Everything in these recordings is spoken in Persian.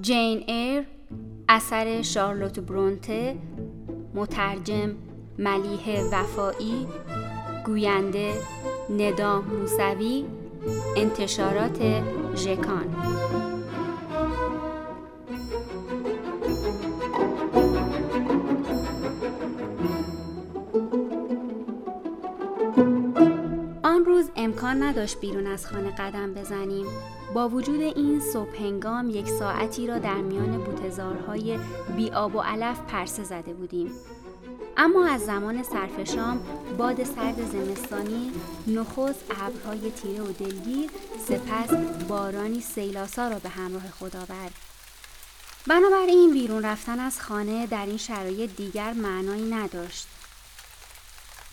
جین ایر اثر شارلوت برونته مترجم ملیه وفایی گوینده ندا موسوی انتشارات ژکان. آن امکان نداشت بیرون از خانه قدم بزنیم. با وجود این صبح هنگام یک ساعتی را در میان بوتزارهای بی آب و علف پرسه زده بودیم. اما از زمان صرف شام باد سرد زمستانی نخست ابرهای تیره و دلگیر سپس بارانی سیلاسا را به همراه خود آورد. بنابراین بیرون رفتن از خانه در این شرایط دیگر معنایی نداشت.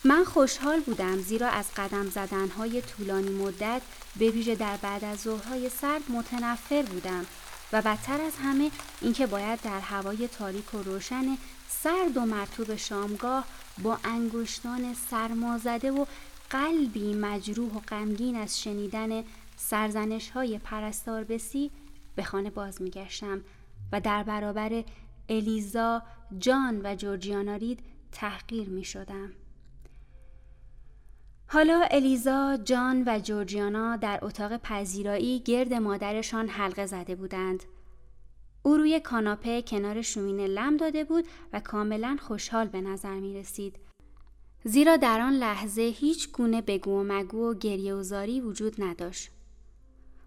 من خوشحال بودم زیرا از قدم زدنهای طولانی مدت به ویژه در بعد از ظهرهای سرد متنفر بودم و بدتر از همه اینکه باید در هوای تاریک و روشن سرد و مرتوب شامگاه با انگشتان سرمازده و قلبی مجروح و غمگین از شنیدن سرزنش های پرستار بسی به خانه باز میگشتم و در برابر الیزا، جان و جورجیانا رید تحقیر می شدم. حالا الیزا، جان و جورجیانا در اتاق پذیرایی گرد مادرشان حلقه زده بودند. او روی کاناپه کنار شومینه لم داده بود و کاملا خوشحال به نظر می رسید. زیرا در آن لحظه هیچ گونه بگو و مگو و گریه و زاری وجود نداشت.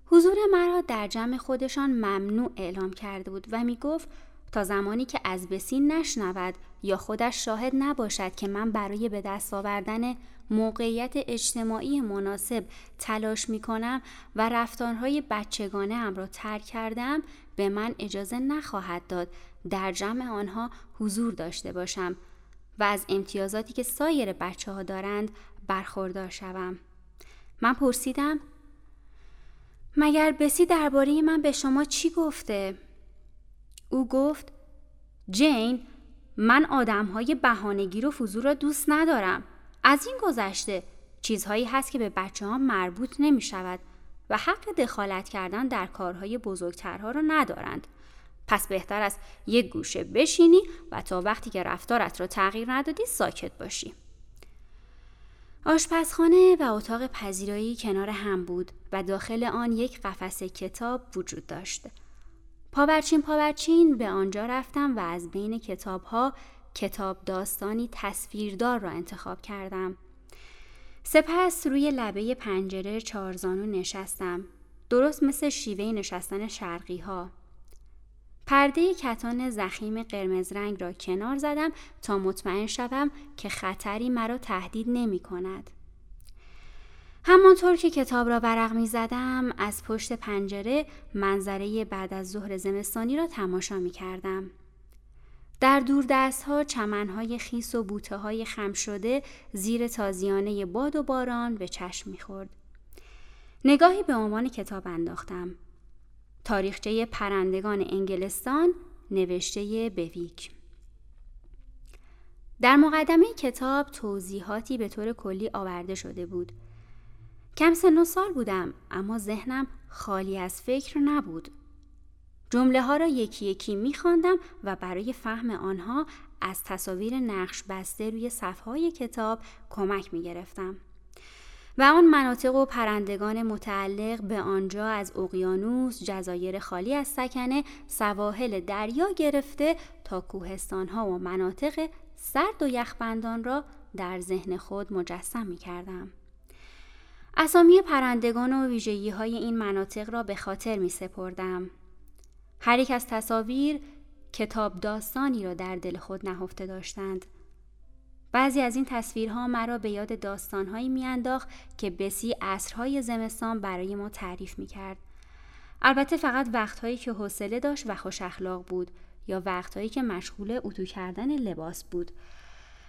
حضور مرا در جمع خودشان ممنوع اعلام کرده بود و می گفت تا زمانی که از بسین نشنود یا خودش شاهد نباشد که من برای به دست آوردن موقعیت اجتماعی مناسب تلاش می کنم و رفتارهای بچگانه هم را ترک کردم به من اجازه نخواهد داد در جمع آنها حضور داشته باشم و از امتیازاتی که سایر بچه ها دارند برخوردار شوم. من پرسیدم مگر بسی درباره من به شما چی گفته؟ او گفت جین من آدم های بهانگی و فضول را دوست ندارم. از این گذشته چیزهایی هست که به بچه ها مربوط نمی شود و حق دخالت کردن در کارهای بزرگترها را ندارند. پس بهتر است یک گوشه بشینی و تا وقتی که رفتارت را تغییر ندادی ساکت باشی. آشپزخانه و اتاق پذیرایی کنار هم بود و داخل آن یک قفس کتاب وجود داشت. پاورچین پاورچین به آنجا رفتم و از بین کتاب ها کتاب داستانی تصویردار را انتخاب کردم. سپس روی لبه پنجره چارزانو نشستم. درست مثل شیوه نشستن شرقی ها. پرده کتان زخیم قرمز رنگ را کنار زدم تا مطمئن شوم که خطری مرا تهدید نمی کند. همانطور که کتاب را ورق می زدم از پشت پنجره منظره بعد از ظهر زمستانی را تماشا می کردم. در دور ها چمن های خیس و بوته های خم شده زیر تازیانه باد و باران به چشم می خورد. نگاهی به عنوان کتاب انداختم. تاریخچه پرندگان انگلستان نوشته بویک در مقدمه کتاب توضیحاتی به طور کلی آورده شده بود. کم سن و سال بودم اما ذهنم خالی از فکر نبود. جمله ها را یکی یکی می خواندم و برای فهم آنها از تصاویر نقش بسته روی صفحه کتاب کمک می گرفتم. و آن مناطق و پرندگان متعلق به آنجا از اقیانوس، جزایر خالی از سکنه، سواحل دریا گرفته تا کوهستان ها و مناطق سرد و یخبندان را در ذهن خود مجسم می کردم. اسامی پرندگان و ویژگی های این مناطق را به خاطر می سپردم. هر یک از تصاویر کتاب داستانی را در دل خود نهفته داشتند. بعضی از این تصویرها مرا به یاد داستانهایی میانداخت که بسی عصرهای زمستان برای ما تعریف می‌کرد. البته فقط وقتهایی که حوصله داشت و خوش اخلاق بود یا وقتهایی که مشغول اتو کردن لباس بود.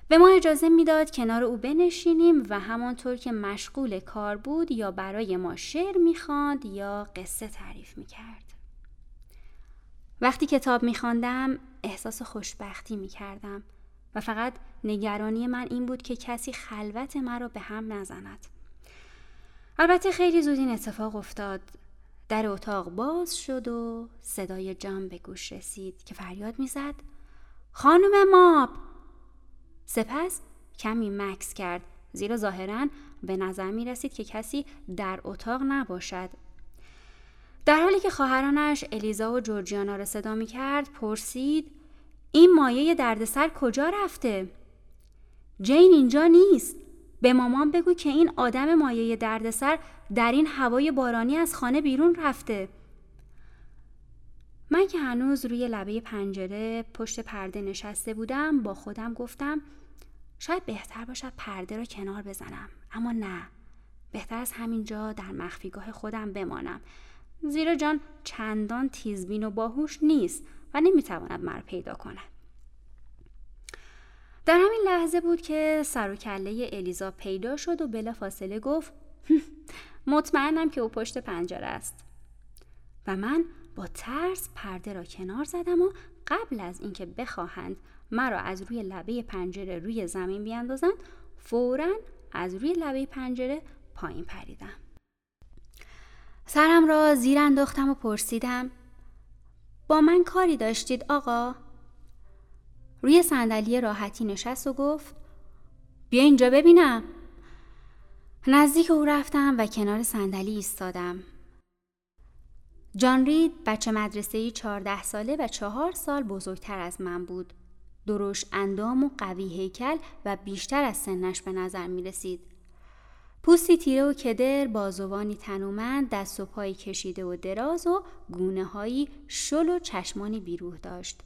به ما اجازه می‌داد کنار او بنشینیم و همانطور که مشغول کار بود یا برای ما شعر می‌خواند یا قصه تعریف می‌کرد. وقتی کتاب میخواندم احساس خوشبختی می‌کردم و فقط نگرانی من این بود که کسی خلوت مرا به هم نزند. البته خیلی زود این اتفاق افتاد. در اتاق باز شد و صدای جان به گوش رسید که فریاد می‌زد خانم ماب سپس کمی مکس کرد زیرا ظاهرا به نظر می رسید که کسی در اتاق نباشد در حالی که خواهرانش الیزا و جورجیانا را صدا می کرد پرسید این مایه دردسر کجا رفته؟ جین اینجا نیست. به مامان بگو که این آدم مایه دردسر در این هوای بارانی از خانه بیرون رفته. من که هنوز روی لبه پنجره پشت پرده نشسته بودم با خودم گفتم شاید بهتر باشد پرده را کنار بزنم. اما نه. بهتر از همینجا در مخفیگاه خودم بمانم. زیرا جان چندان تیزبین و باهوش نیست و نمی‌تواند مرا پیدا کند. در همین لحظه بود که سر و کله الیزا پیدا شد و بلا فاصله گفت مطمئنم که او پشت پنجره است. و من با ترس پرده را کنار زدم و قبل از اینکه بخواهند مرا از روی لبه پنجره روی زمین بیاندازند فورا از روی لبه پنجره پایین پریدم. سرم را زیر انداختم و پرسیدم با من کاری داشتید آقا؟ روی صندلی راحتی نشست و گفت بیا اینجا ببینم نزدیک او رفتم و کنار صندلی ایستادم جان رید بچه مدرسه 14 ساله و چهار سال بزرگتر از من بود. دروش اندام و قوی هیکل و بیشتر از سنش به نظر می رسید. پوستی تیره و کدر، بازوانی تنومند، دست و پایی کشیده و دراز و گونه هایی شل و چشمانی بیروح داشت.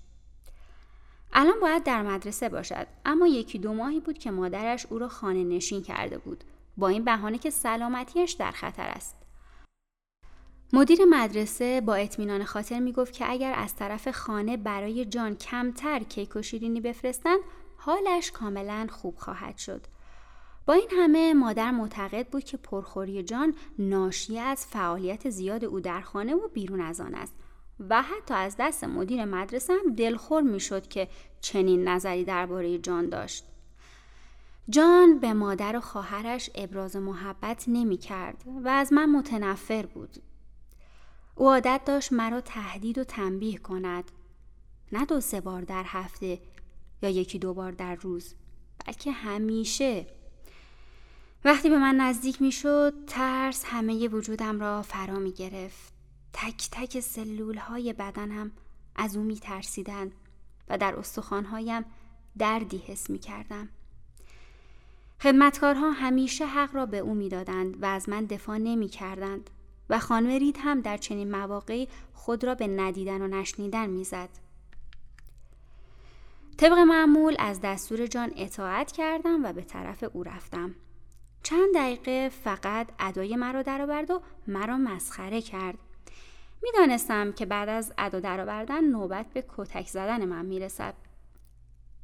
الان باید در مدرسه باشد اما یکی دو ماهی بود که مادرش او را خانه نشین کرده بود با این بهانه که سلامتیش در خطر است. مدیر مدرسه با اطمینان خاطر می‌گفت که اگر از طرف خانه برای جان کمتر کیک و شیرینی بفرستند حالش کاملا خوب خواهد شد این همه مادر معتقد بود که پرخوری جان ناشی از فعالیت زیاد او در خانه و بیرون از آن است و حتی از دست مدیر مدرسه هم دلخور می‌شد که چنین نظری درباره جان داشت. جان به مادر و خواهرش ابراز محبت نمی کرد و از من متنفر بود. او عادت داشت مرا تهدید و تنبیه کند. نه دو سه بار در هفته یا یکی دو بار در روز بلکه همیشه. وقتی به من نزدیک می شد ترس همه وجودم را فرا می گرفت تک تک سلول های بدنم از او می ترسیدن و در استخوانهایم دردی حس می کردم. خدمتکارها همیشه حق را به او می‌دادند و از من دفاع نمی کردند. و خانم رید هم در چنین مواقعی خود را به ندیدن و نشنیدن می‌زد. طبق معمول از دستور جان اطاعت کردم و به طرف او رفتم. چند دقیقه فقط ادای مرا درآورد و مرا مسخره کرد. می‌دانستم که بعد از ادا درآوردن نوبت به کتک زدن من می‌رسد.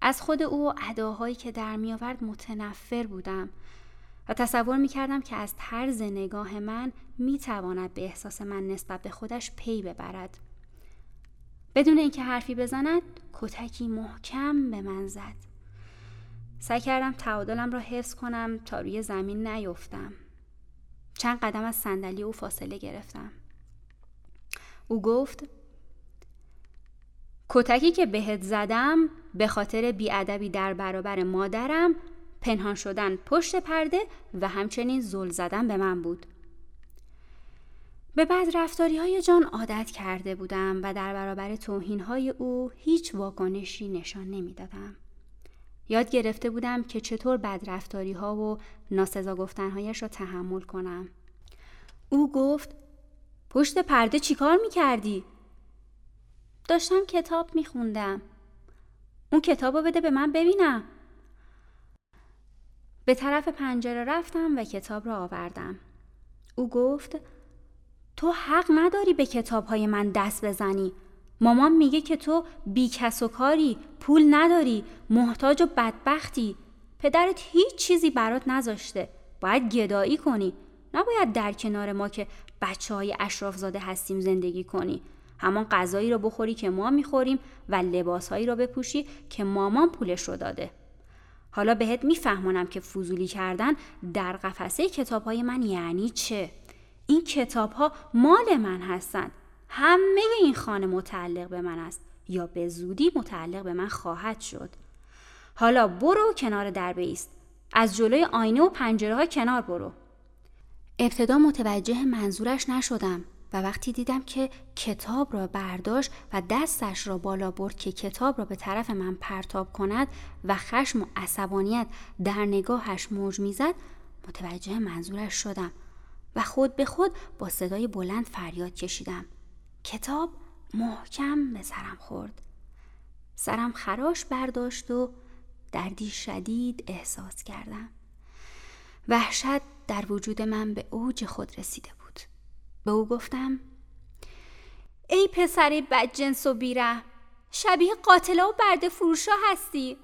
از خود او و اداهایی که در میآورد متنفر بودم و تصور می کردم که از طرز نگاه من می تواند به احساس من نسبت به خودش پی ببرد. بدون اینکه حرفی بزند کتکی محکم به من زد. سعی کردم تعادلم را حفظ کنم تا روی زمین نیفتم. چند قدم از صندلی او فاصله گرفتم. او گفت کتکی که بهت زدم به خاطر بیادبی در برابر مادرم پنهان شدن پشت پرده و همچنین زل زدن به من بود. به بعد رفتاری های جان عادت کرده بودم و در برابر توهین های او هیچ واکنشی نشان نمی‌دادم. یاد گرفته بودم که چطور بدرفتاری ها و ناسزا گفتنهایش را تحمل کنم. او گفت پشت پرده چیکار می کردی؟ داشتم کتاب می خوندم. اون کتاب رو بده به من ببینم. به طرف پنجره رفتم و کتاب را آوردم. او گفت تو حق نداری به کتاب های من دست بزنی. مامان میگه که تو بی کس و کاری، پول نداری، محتاج و بدبختی. پدرت هیچ چیزی برات نذاشته. باید گدایی کنی. نباید در کنار ما که بچه های اشرافزاده هستیم زندگی کنی. همان غذایی را بخوری که ما می‌خوریم و لباسهایی را بپوشی که مامان پولش رو داده. حالا بهت میفهمونم که فضولی کردن در قفسه کتاب های من یعنی چه این کتاب ها مال من هستند همه این خانه متعلق به من است یا به زودی متعلق به من خواهد شد. حالا برو کنار در ایست. از جلوی آینه و پنجره ها کنار برو. ابتدا متوجه منظورش نشدم و وقتی دیدم که کتاب را برداشت و دستش را بالا برد که کتاب را به طرف من پرتاب کند و خشم و عصبانیت در نگاهش موج می‌زد متوجه منظورش شدم و خود به خود با صدای بلند فریاد کشیدم. کتاب محکم به سرم خورد. سرم خراش برداشت و دردی شدید احساس کردم. وحشت در وجود من به اوج خود رسیده بود. به او گفتم ای پسر بدجنس و بیره شبیه قاتله و برده فروشا هستی.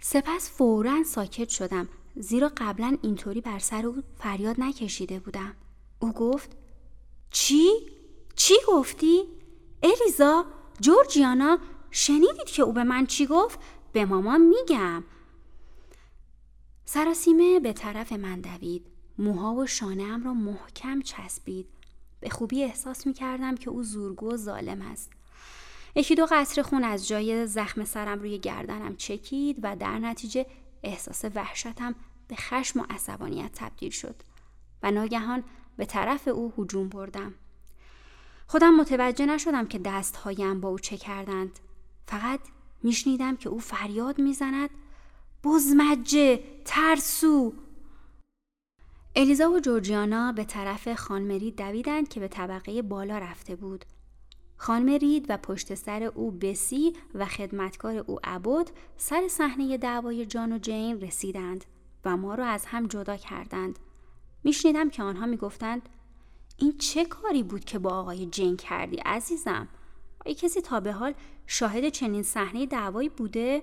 سپس فورا ساکت شدم زیرا قبلا اینطوری بر سر او فریاد نکشیده بودم. او گفت چی؟ چی گفتی؟ الیزا جورجیانا شنیدید که او به من چی گفت؟ به مامان میگم. سراسیمه به طرف من دوید. موها و شانه را محکم چسبید. به خوبی احساس می کردم که او زورگو و ظالم است. یکی دو قطر خون از جای زخم سرم روی گردنم چکید و در نتیجه احساس وحشتم به خشم و عصبانیت تبدیل شد. و ناگهان به طرف او هجوم بردم. خودم متوجه نشدم که دستهایم با او چه کردند. فقط میشنیدم که او فریاد می‌زند. بزمجه ترسو! الیزا و جورجیانا به طرف خانمری دویدند که به طبقه بالا رفته بود. خانم و پشت سر او بسی و خدمتکار او عبود سر صحنه دعوای جان و جین رسیدند و ما را از هم جدا کردند. میشنیدم که آنها می‌گفتند این چه کاری بود که با آقای جین کردی عزیزم؟ آیا کسی تا به حال شاهد چنین صحنه دعوایی بوده؟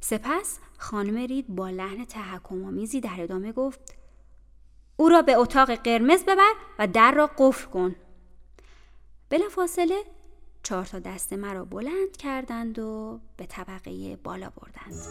سپس خانم رید با لحن تحکم آمیزی در ادامه گفت او را به اتاق قرمز ببر و در را قفل کن. فاصله چهار تا دست مرا بلند کردند و به طبقه بالا بردند.